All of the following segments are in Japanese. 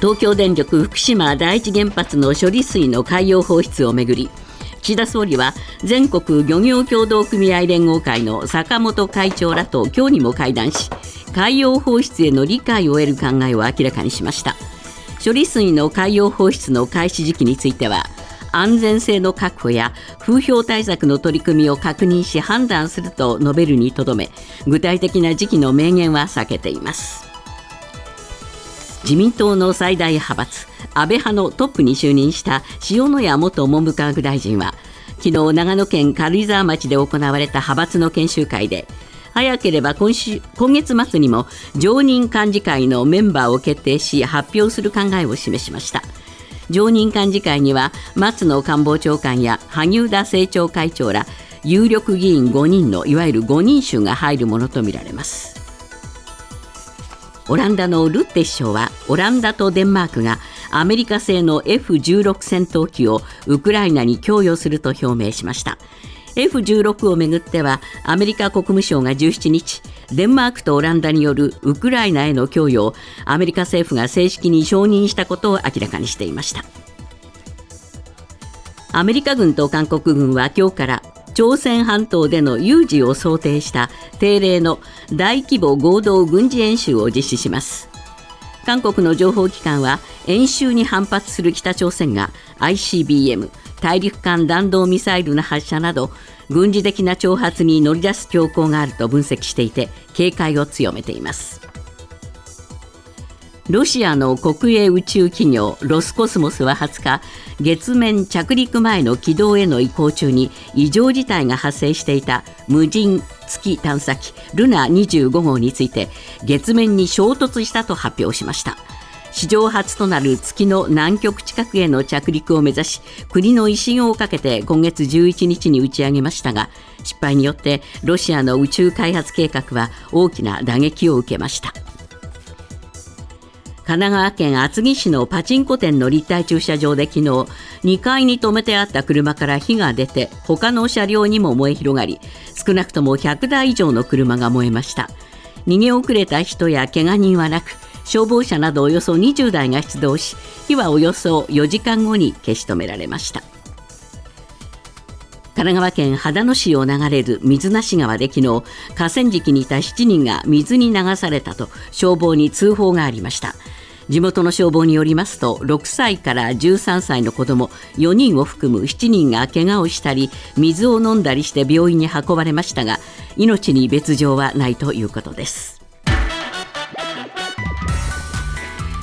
東京電力福島第一原発の処理水の海洋放出をめぐり岸田総理は全国漁業協同組合連合会の坂本会長らと今日にも会談し海洋放出への理解を得る考えを明らかにしました。処理水の海洋放出の開始時期については安全性の確保や風評対策の取り組みを確認し判断すると述べるにとどめ具体的な時期の明言は避けています。自民党の最大派閥安倍派のトップに就任した塩谷元文部科学大臣は昨日長野県軽井沢町で行われた派閥の研修会で早ければ今週今月末にも常任幹事会のメンバーを決定し発表する考えを示しました。常任幹事会には松野官房長官や萩生田政調会長ら有力議員5人のいわゆる5人衆が入るものとみられます。オランダのルッテ首相はオランダとデンマークがアメリカ製の F16 戦闘機をウクライナに供与すると表明しました。F16 をめぐってはアメリカ国務省が17日デンマークとオランダによるウクライナへの供与をアメリカ政府が正式に承認したことを明らかにしていました。アメリカ軍と韓国軍は今日から朝鮮半島での有事を想定した定例の大規模合同軍事演習を実施します。韓国の情報機関は演習に反発する北朝鮮が ICBM 大陸間弾道ミサイルの発射など軍事的な挑発に乗り出す兆候があると分析していて警戒を強めています。ロシアの国営宇宙企業ロスコスモスは20日月面着陸前の軌道への移行中に異常事態が発生していた無人月探査機ルナ25号について月面に衝突したと発表しました。史上初となる月の南極近くへの着陸を目指し国の威信をかけて今月11日に打ち上げましたが失敗によってロシアの宇宙開発計画は大きな打撃を受けました。神奈川県厚木市のパチンコ店の立体駐車場で昨日2階に止めてあった車から火が出て他の車両にも燃え広がり少なくとも100台以上の車が燃えました。逃げ遅れた人や怪我人はなく消防車などおよそ20台が出動し火はおよそ4時間後に消し止められました。神奈川県秦野市を流れる水無川で昨日河川敷にいた7人が水に流されたと消防に通報がありました。地元の消防によりますと6歳から13歳の子ども4人を含む7人が怪我をしたり水を飲んだりして病院に運ばれましたが命に別状はないということです。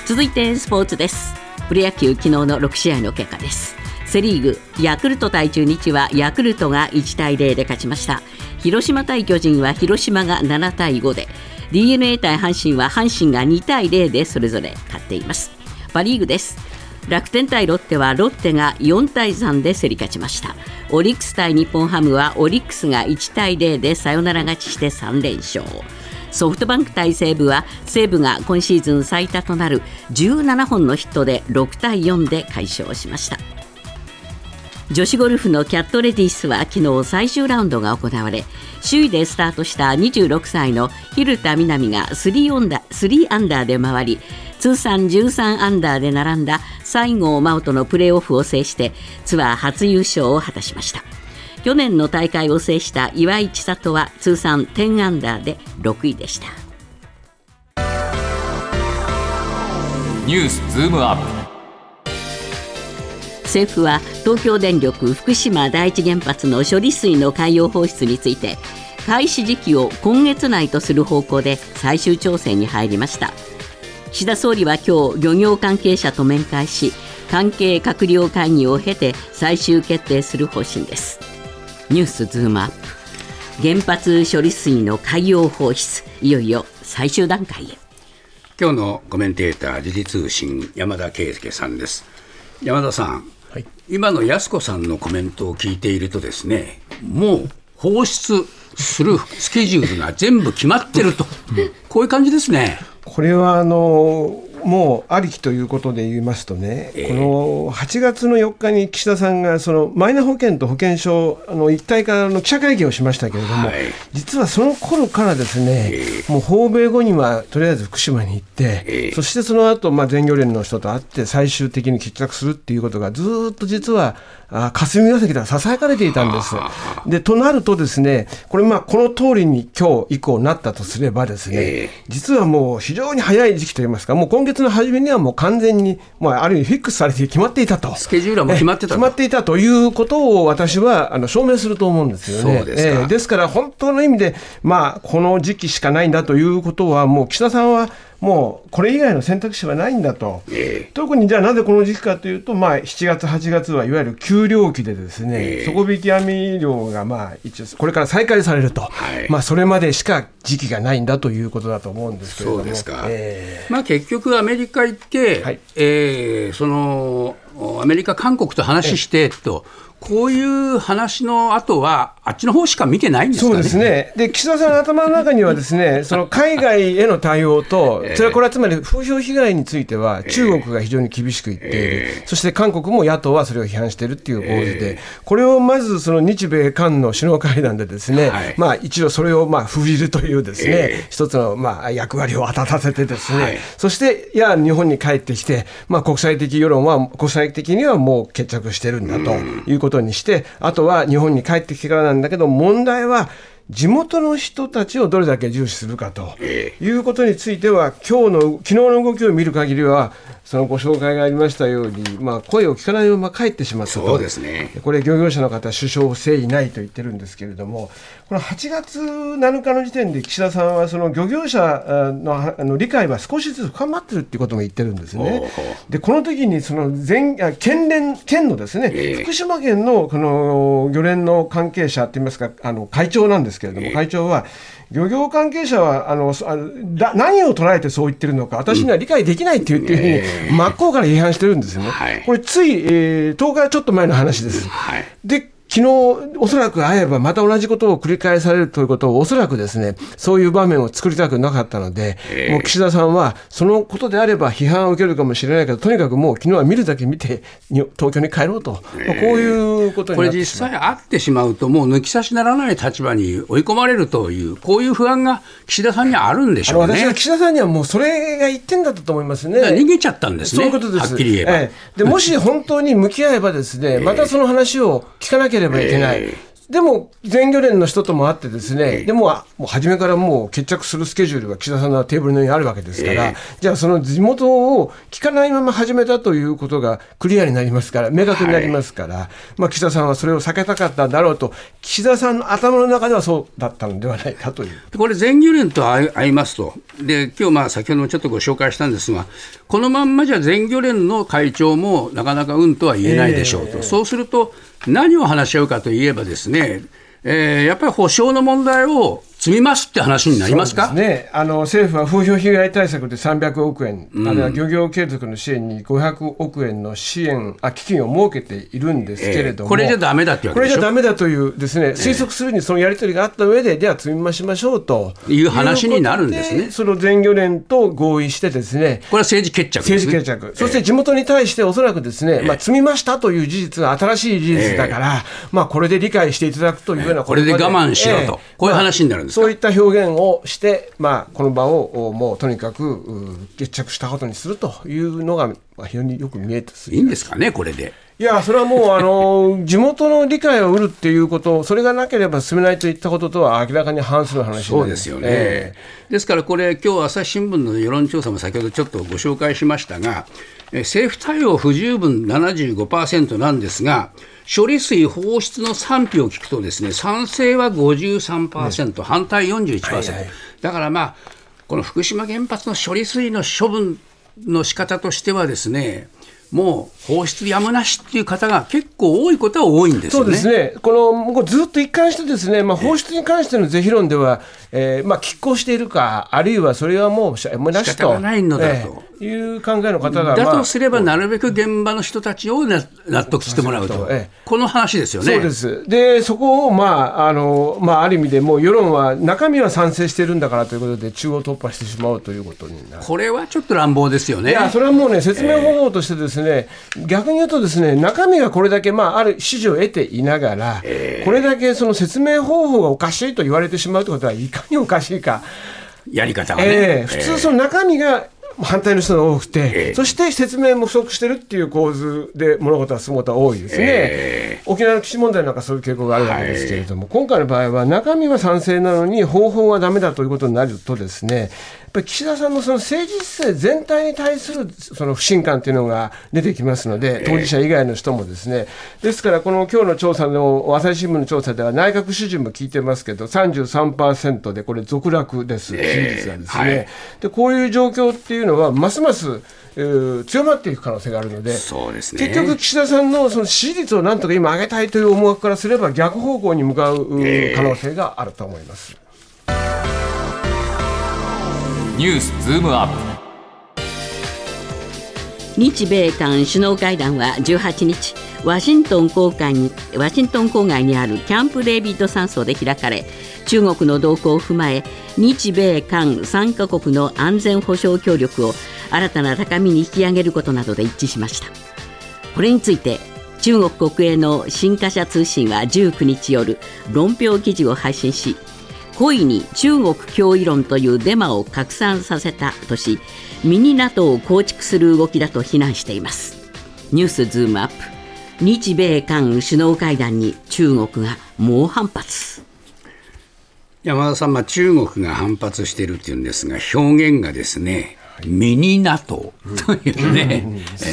続いてスポーツです。プロ野球昨日の6試合の結果です。セ・リーグヤクルト対中日はヤクルトが1対0で勝ちました。広島対巨人は広島が7対5で d n a 対阪神は阪神が2対0でそれぞれ勝っています。パ・リーグです。楽天対ロッテはロッテが4対3で競り勝ちました。オリックス対日本ハムはオリックスが1対0でサヨナラ勝ちして3連勝。ソフトバンク対西武は西武が今シーズン最多となる17本のヒットで6対4で快勝しました。女子ゴルフのキャットレディースは昨日最終ラウンドが行われ首位でスタートした26歳の蛭田みな美が3オンダ3アンダーで回り通算13アンダーで並んだ西郷真央とのプレーオフを制してツアー初優勝を果たしました。去年の大会を制した岩井千里は通算10アンダーで6位でした。ニュースズームアップ。政府は東京電力福島第一原発の処理水の海洋放出について開始時期を今月内とする方向で最終調整に入りました。岸田総理は今日漁業関係者と面会し関係閣僚会議を経て最終決定する方針です。ニュースズームアップ。原発処理水の海洋放出。いよいよ最終段階へ。今日のコメンテーター時事通信山田圭介さんです。山田さん、今の安子さんのコメントを聞いているとですねもう放出するスケジュールが全部決まってると、こういう感じですね。これはあのもうありきということで言いますとね、この8月の4日に岸田さんがそのマイナ保険と保険証の一体化の記者会見をしましたけれども、はい。実はその頃からですね、もう訪米後にはとりあえず福島に行って、そしてその後、まあ全漁連の人と会って最終的に決着するっていうことがずーっと実はあ霞が関ではささやかれていたんです。でとなるとですねこれまあこの通りに今日以降なったとすればですね、ええ実はもう非常に早い時期といいますかもう今月の初めにはもう完全に、まあ、ある意味フィックスされて決まっていたと。スケジュールはもう決まってたと決まっていたということを私はあの証明すると思うんですよね。そうですかですから本当の意味で、まあ、この時期しかないんだということはもう岸田さんはもうこれ以外の選択肢はないんだと。え特にじゃあなぜこの時期かというと、まあ、7月、8月はいわゆる給料期でですね、ええ。底引き網漁がまあ一応これから再開されると、はい。まあ、それまでしか時期がないんだということだと思うんですけれども。そうですか。え。まあ、結局、アメリカ行って、はい。えーそのおアメリカ、韓国と話してと、こういう話の後は、あっちの方しか見てないんですかね。そうですね、で岸田さんの頭の中には、ですね その海外への対応と、それはこれはつまり風評被害については、中国が非常に厳しく言っている、そして韓国も野党はそれを批判しているっていう構図で、これをまずその日米韓の首脳会談で、ですね、はい。まあ、一度それをまあ封じるというですね、え一つのまあ役割を果たさせて、ですね、はい。そして、いや、日本に帰ってきて、まあ、国際的世論は、国際的にはもう決着してるんだということにして、あとは日本に帰ってきてからなんだけど、問題は、地元の人たちをどれだけ重視するかということについては、今日の昨日の動きを見る限りは、そのご紹介がありましたように、まあ、声を聞かないまま帰ってしまったと。そうですねこれ、漁業者の方、首相誠意ないと言ってるんですけれども、この8月7日の時点で岸田さんは、その漁業者あのあの理解は少しずつ深まってるっていうことも言ってるんですね。で、この時にその全あ県連、県のですね、ええ。福島県のこの漁連の関係者って言いますか、あの会長なんですけれども、会長は、漁業関係者はあのだ何を捉えてそう言ってるのか、私には理解できないって言っていうふうに、真っ向から批判してるんですよね。はい。これ、つい、えー10日ちょっと前の話です。はい。で昨日おそらく会えばまた同じことを繰り返されるということをおそらくですねそういう場面を作りたくなかったので、ええもう岸田さんはそのことであれば批判を受けるかもしれないけどとにかくもう昨日は見るだけ見てに東京に帰ろうと、まあこういうことにこれ実際会ってしまうと、もう抜き差しならない立場に追い込まれるという、こういう不安が岸田さんにはあるんでしょうね。私は岸田さんにはもうそれが一点だったと思いますね。逃げちゃったんですね。そういうことです。はっきり言えば。ええでもし本当に向き合えばですね、またその話を聞かなければいけない。えでも全漁連の人とも会ってですね、でもあもう初めからもう決着するスケジュールが岸田さんのテーブルの上にあるわけですから、えじゃあその地元を聞かないまま始めたということがクリアになりますから、明確になりますから、まあ岸田さんはそれを避けたかったんだろうと、岸田さんの頭の中ではそうだったのではないかという。これ、全漁連と会いますと、で今日まあ先ほどもちょっとご紹介したんですが、このまんまじゃ全漁連の会長もなかなかうんとは言えないでしょうと、そうすると、何を話し合うかといえばですね、えーやっぱり保障の問題を積みますって話になりますか？そうですね、あの政府は風評被害対策で300億円、あるいは漁業継続の支援に500億円の支援あ基金を設けているんですけれども、ええ。これじゃダメだってこれじゃダメだというですね、推測するにそのやり取りがあった上で、では積み増しましょうと。いう話になるんですね。その全漁連と合意してですね。これは政治決着ですね。政治決着、そして地元に対しておそらくですね、まあ、積みましたという事実が新しい事実だから、まあ、これで理解していただくというようなこれで我慢しろと。こういう話になるんです。かそういった表現をして、まあ、この場をもうとにかく決着したことにするというのが、まあ、非常によく見えていいんですかね、これで。いや、それはもう、あの、地元の理解を得るっていうこと、それがなければ進めないといったこととは明らかに反する話そうですよね。えですからこれ、今日朝日新聞の世論調査も先ほどちょっとご紹介しましたが、え政府対応不十分75%なんですが、処理水放出の賛否を聞くとですね、賛成は53%、反対41%、はいはい。だからまあ、この福島原発の処理水の処分の仕方としてはですね、もう放出やむなしっていう方が結構多いことは多いんですよね。そうですね、このもうずっと一貫して、ですね、まあ、放出に関しての是非論では、えーまあ、拮抗しているか、あるいはそれはもうしもうなしと、仕方がないのだという考えの方が、だとすれば、なるべく現場の人たちを納得してもらうと、ええ、この話ですよね。そうです。でそこを、まああのまあ、ある意味でもう世論は中身は賛成してるんだからということで中央突破してしまうということになる。これはちょっと乱暴ですよね。いやそれはもうね説明方法としてですね、えー、逆に言うとですね中身がこれだけ、まあ、ある支持を得ていながら、えー、これだけその説明方法がおかしいと言われてしまうということはいかにおかしいか。やり方がね、えー、普通その中身が反対の人が多くて、えー、そして説明も不足してるっていう構図で物事は進むことは多いですね、えー、沖縄の基地問題なんかそういう傾向があるわけですけれども、はい、今回の場合は中身は賛成なのに方法はだめだということになるとですねぱり岸田さんのその政治姿勢全体に対するその不信感というのが出てきますので、当事者以外の人もですね、ですから、この今日の調査の朝日新聞の調査では、内閣支持も聞いてますけど、33%で、これ、続落です、支持率がですね、はい、で。こういう状況っていうのは、ますます強まっていく可能性があるので、そうですね、結局、岸田さんのその支持率をなんとか今、上げたいという思惑からすれば、逆方向に向かう可能性があると思います。ニュースズームアップ日米韓首脳会談は18日ワシントン郊外にワシントン郊外にあるキャンプ・デービッド山荘で開かれ中国の動向を踏まえ日米韓3カ国の安全保障協力を新たな高みに引き上げることなどで一致しました。これについて中国国営の新華社通信は19日夜論評記事を配信し故意に中国脅威論というデマを拡散させたとしミニ NATO を構築する動きだと非難しています。ニュースズームアップ。日米韓首脳会談に中国が猛反発。山田さん、まあ、中国が反発しているっていうんですが表現がですねミニ NATO というね、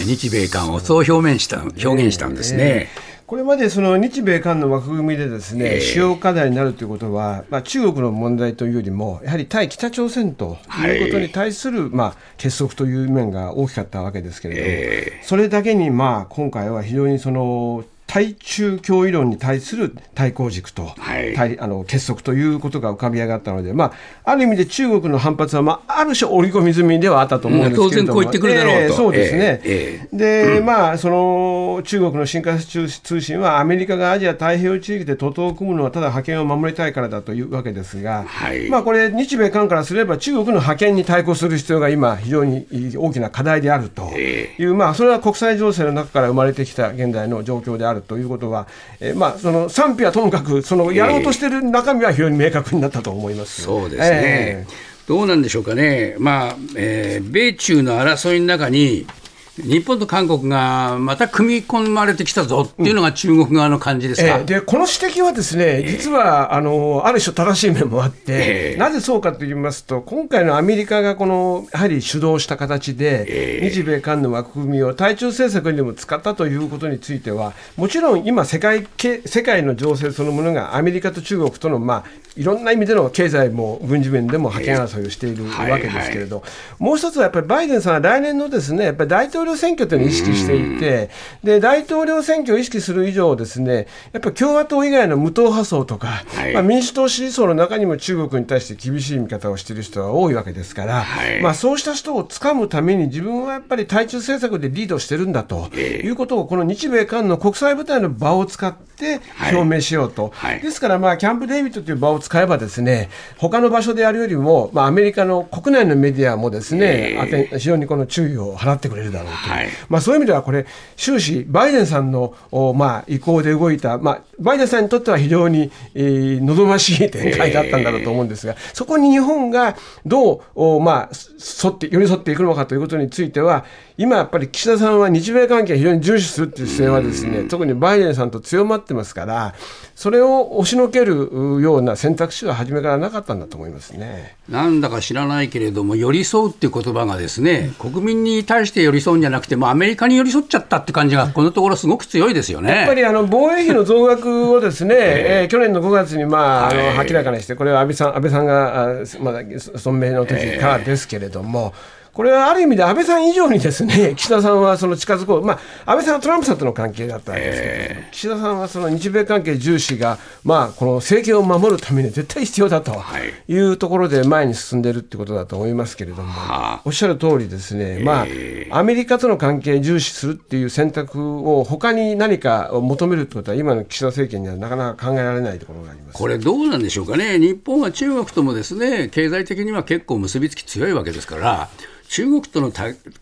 日米韓をそう表現した表現したんですね。これまでその日米韓の枠組みでですね、主要課題になるということは、まあ、中国の問題というよりも、やはり対北朝鮮ということに対する、まあ、結束という面が大きかったわけですけれども、それだけに、まあ、今回は非常にその対中脅威論に対する対抗軸と、はい、対あの結束ということが浮かび上がったので、まあ、ある意味で中国の反発は、まあ、ある種織り込み済みではあったと思うんですけれども、当然こう言ってくるだろうと、えー、そうですね、えー、で、うん、まあ、その中国の新華通信は、アメリカがアジア太平洋地域で徒党を組むのは、ただ覇権を守りたいからだというわけですが、はい、まあ、これ、日米韓からすれば、中国の覇権に対抗する必要が今、非常に大きな課題であるという、まあ、それは国際情勢の中から生まれてきた現在の状況であるということは、えー、まあ、その賛否はともかく、そのやろうとしている中身は非常に明確になったと思います、そうですね、えー、どうなんでしょうかね、まあえー、米中の争いの中に、日本と韓国がまた組み込まれてきたぞっていうのが中国側の感じですか、うん。えー、でこの指摘はですね、実はあのある種正しい面もあって、えー、なぜそうかといいますと、今回のアメリカがこのやはり主導した形で、えー、日米韓の枠組みを対中政策にでも使ったということについては、もちろん今世界、世界の情勢そのものがアメリカと中国との、まあ、いろんな意味での経済も軍事面でも覇権争いをしているわけですけれど、もう一つはやっぱりバイデンさんは来年のですねやっぱり大統領選挙というのを意識していて、で大統領選挙を意識する以上、ですねやっぱり共和党以外の無党派層とか、はい、まあ、民主党支持層の中にも中国に対して厳しい見方をしている人が多いわけですから、まあ、そうした人をつかむために、自分はやっぱり対中政策でリードしてるんだということを、この日米韓の国際舞台の場を使って表明しようと。ですから、まあ、キャンプ・デイビッドという場を使えばですね他の場所でやるよりも、まあ、アメリカの国内のメディアもですね、えー、非常にこの注意を払ってくれるだろうと、はい、まあ、そういう意味ではこれ終始バイデンさんのまあ、意向で動いた、まあ、バイデンさんにとっては非常に、えー、望ましい展開だったんだろうと思うんですが、えー、そこに日本がどう、まあ、沿って寄り添っていくのかということについては今やっぱり岸田さんは日米関係を非常に重視するという姿勢はですね特にバイデンさんと強まってますからそれを押しのけるような選択肢は初めからなかったんだと思いますね。なんだか知らないけれども寄り添うっていう言葉がですね国民に対して寄り添うんじゃなくてもアメリカに寄り添っちゃったって感じがこのところすごく強いですよね。やっぱりあの防衛費の増額をですね、えー、去年の5月に、まあ、あの明らかにしてこれは安倍さん安倍さんがあまだ存命の時からですけれども、えーこれはある意味で安倍さん以上にですね 岸田さんはその近づこう、まあ、安倍さんはトランプさんとの関係だったわけですけど、えー、岸田さんはその日米関係重視が、まあ、この政権を守るために絶対必要だとい。うところで前に進んでいるってことだと思いますけれども、おっしゃる通りですね、まあ、アメリカとの関係重視するっていう選択を他に何か求めるってことは今の岸田政権にはなかなか考えられないところがあります。これどうなんでしょうかね。日本は中国ともですね経済的には結構結びつき強いわけですから。中国との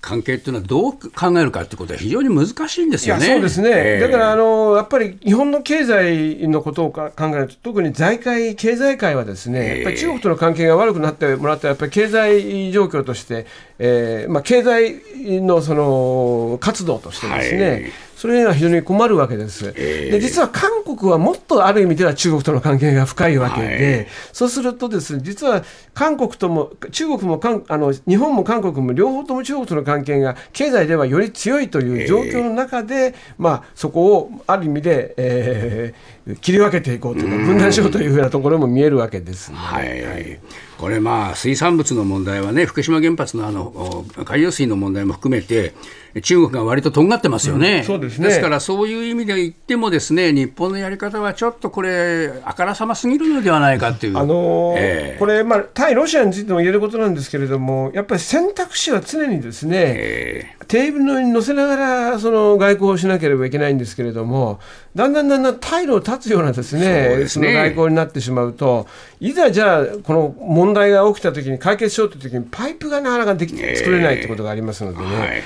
関係っていうのはどう考えるかってことは非常に難しいんですよね。そうですね、えー、だからあのやっぱり日本の経済のことを考えると特に財界経済界はですね、やっぱり中国との関係が悪くなってもらったらやっぱり経済状況として、えーまあ、経済のその活動としてですね、はいそれには非常に困るわけです。で実は韓国はもっとある意味では中国との関係が深いわけで、はい、そうするとですね実は韓国とも中国もあの日本も韓国も両方とも中国との関係が経済ではより強いという状況の中で、まあ、そこをある意味で、えー、切り分けていこうというか分断しようというふうなところも見えるわけです、ね、はい、はいこれまあ水産物の問題はね福島原発のあの海洋水の問題も含めて中国が割ととんがってますよね、うん、そうですね。ですからそういう意味で言ってもですね日本のやり方はちょっとこれあからさますぎるのではないかっていう、あのーえー、これ、まあ、対ロシアについても言えることなんですけれどもやっぱり選択肢は常にですね、えー、テーブルの上に乗せながらその外交をしなければいけないんですけれどもだんだんだんだん退路を断つようなですねそ、ね、の外交になってしまうといざじゃあこの問題が起きたときに解決しようというときにパイプがなかなかでき作れないということがありますのでね。はい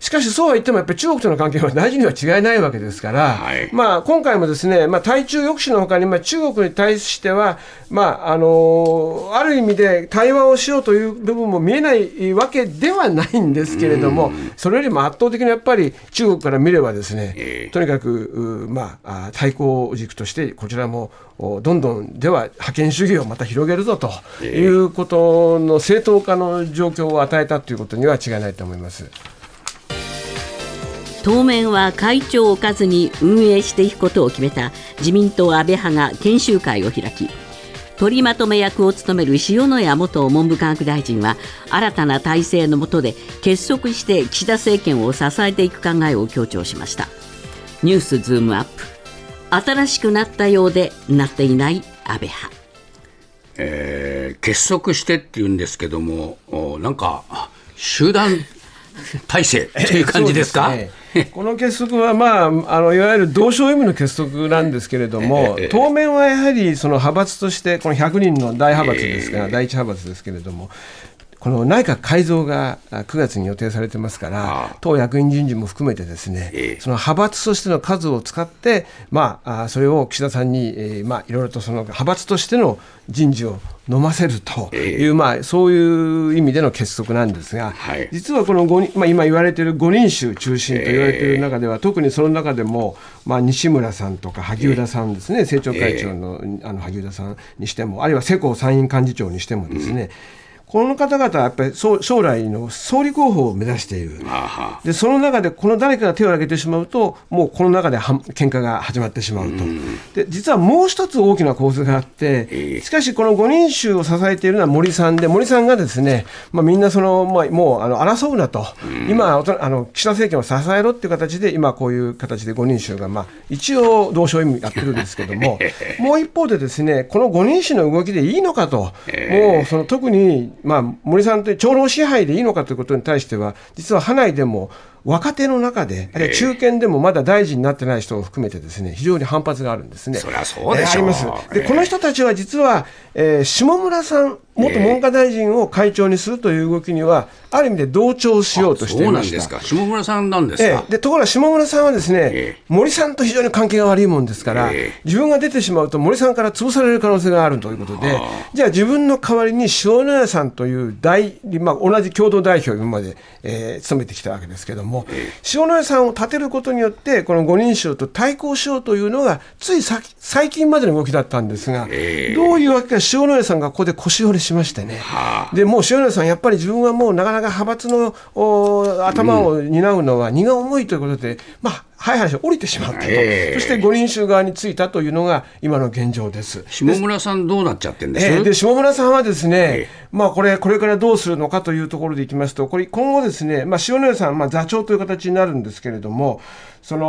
しかしそうは言ってもやっぱり中国との関係は大事には違いないわけですから、はい、まあ、今回もですね、まあ、対中抑止のほかに、まあ、中国に対しては、まああのある意味で対話をしようという部分も見えないわけではないんですけれども、それよりも圧倒的にやっぱり中国から見ればですね、えー、とにかく、まあ、対抗軸としてこちらもどんどんでは覇権主義をまた広げるぞということの正当化の状況を与えたということには違いないと思います。当面は会長を置かずに運営していくことを決めた自民党安倍派が研修会を開き取りまとめ役を務める塩谷元文部科学大臣は新たな体制の下で結束して岸田政権を支えていく考えを強調しました。ニュースズームアップ。新しくなったようでなっていない安倍派、えー、結束してっていうんですけどもなんか集団体制という感じですか、ね、この結束は、まあ、あのいわゆる同床異夢の結束なんですけれども、当面はやはりその派閥として、この100人の大派閥ですから、第一派閥ですけれども、この内閣改造が9月に予定されてますから、党役員人事も含めてですね、その派閥としての数を使って、まあ、それを岸田さんに、えまあ、いろいろとその派閥としての人事を飲ませるという、まあ、そういう意味での結束なんですが、実はこの5人、まあ、今言われている5人衆中心と言われている中では、特にその中でも、まあ、西村さんとか萩生田さんですね、政調会長のあの萩生田さんにしても、あるいは世耕参院幹事長にしてもですね、この方々はやっぱり将来の総理候補を目指している、でその中でこの誰かが手を挙げてしまうと、もうこの中では喧嘩が始まってしまうと、で実はもう一つ大きな構図があって、しかしこの5人衆を支えているのは森さんで、森さんがですね、まあ、みんなその、まあ、もうあの争うなと、今あの、岸田政権を支えろっていう形で、今、こういう形で5人衆が、まあ、一応、同床異夢やってるんですけども、もう一方で、ですねこの5人衆の動きでいいのかと、もうその特にまあ、森さんという長老支配でいいのかということに対しては、実は派内でも若手の中で、あるいは中堅でもまだ大臣になってない人を含めてですね、非常に反発があるんですね。そりゃそうでしょう、えー、あります。で、この人たちは実は、えー、下村さん、元文科大臣を会長にするという動きには、ある意味で同調しようとしていました。そうなんですか。下村さんなんですか？えー、でところが下村さんはですね、えー、森さんと非常に関係が悪いもんですから、えー、自分が出てしまうと森さんから潰される可能性があるということで、じゃあ自分の代わりに塩谷さんという大、まあ、同じ共同代表を今まで、えー、務めてきたわけですけれども、塩谷さんを立てることによって、この五人衆と対抗しようというのが、つい最近までの動きだったんですが、どういうわけか塩谷さんがここで腰折れししましてね、でもう塩谷さん、やっぱり自分はもうなかなか派閥のお頭を担うのは荷が重いということで、まあ、はい話降りてしまったと、そして五人衆側についたというのが今の現状です。下村さんどうなっちゃってんです、で下村さんはですね、まあ、これこれからどうするのかというところでいきますとこれ今後ですね、まあ、塩谷さん、まあ、座長という形になるんですけれどもその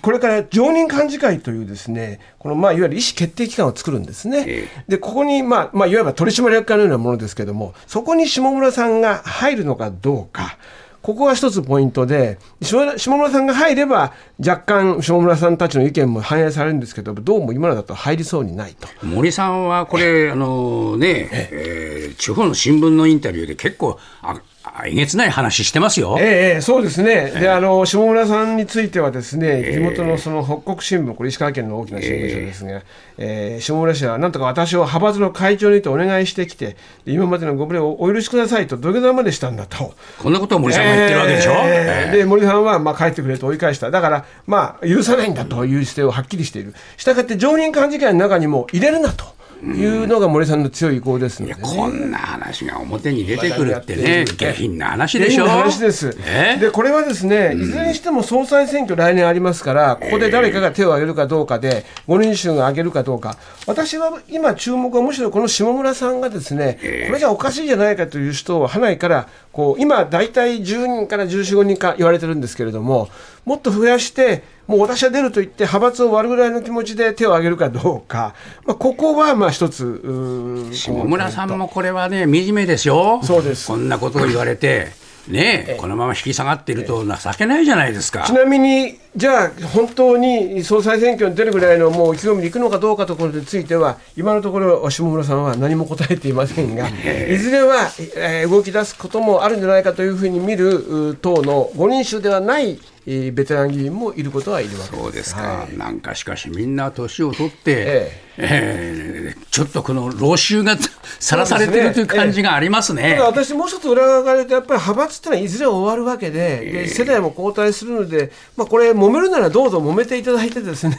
これから常任幹事会というですねこのまあいわゆる意思決定機関を作るんですね。でここに、まあまあ、いわば取締役会のようなものですけれどもそこに下村さんが入るのかどうか。ここが一つポイントで下下村さんが入れば若干下村さんたちの意見も反映されるんですけどどうも今のだと入りそうにないと。森さんはこれ、あのね、えー地方の新聞のインタビューで結構ああえげつない話してますよ。ええええそうですね、であの下村さんについては、ですね地元のその北国新聞、これ、石川県の大きな新聞社ですが、えー下村氏はなんとか私を派閥の会長にとお願いしてきて、で今までのご無礼をお許しくださいと土下座までしたんだと。こんなことを森さんが言ってるわけでしょ？えーで森さんはまあ帰ってくれと追い返した、だから、まあ、許さないんだという姿勢をはっきりしている、したがって常任幹事会の中にも入れるなというのが森さんの強い意向ですので、ね。こんな話が表に出てくるってね、下品な話でしょ？話です。え？で、これはですね、いずれにしても総裁選挙来年ありますから、ここで誰かが手を挙げるかどうかで、5人衆が挙げるかどうか、私は今注目はむしろこの下村さんがですね、これじゃおかしいじゃないかという人を派内から、こう、今大体10人から14、5人か言われてるんですけれども、もっと増やして、もう私は出ると言って、派閥を割るぐらいの気持ちで手を挙げるかどうか、まあ、ここはまあ一つ、下村さんもこれはね、惨めですよ。そうですこんなことを言われて、ねえ、このまま引き下がっていると情けないじゃないですか。ちなみに、じゃあ、本当に総裁選挙に出るぐらいのもう意気込みでいくのかどうかところについては、今のところ、下村さんは何も答えていませんが、いずれは、えー動き出すこともあるんじゃないかというふうに見るう党の5人衆ではない、えーベテラン議員もいることはいるわけです。そうですか、はいなんかしかしみんな年を取って、ええ。ーちょっとこの老朽がさらされてるという感じがありますね。ただ私、もう一つ裏側から言うと、やっぱり派閥ってのはいずれ終わるわけで、で世代も交代するので、まあ、これ、揉めるならどうぞ揉めていただいて、ですね、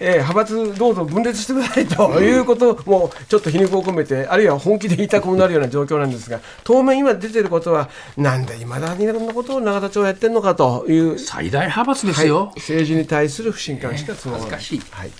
えー派閥どうぞ分裂してくださいということも、ちょっと皮肉を込めて、あるいは本気で言いたくなるような状況なんですが、当面、今出てることは、なんでいまだにこんなことを永田町はやってるのかという、最大派閥ですはい。よ。政治に対する不信感しかつまらない。恥ずかしい。はい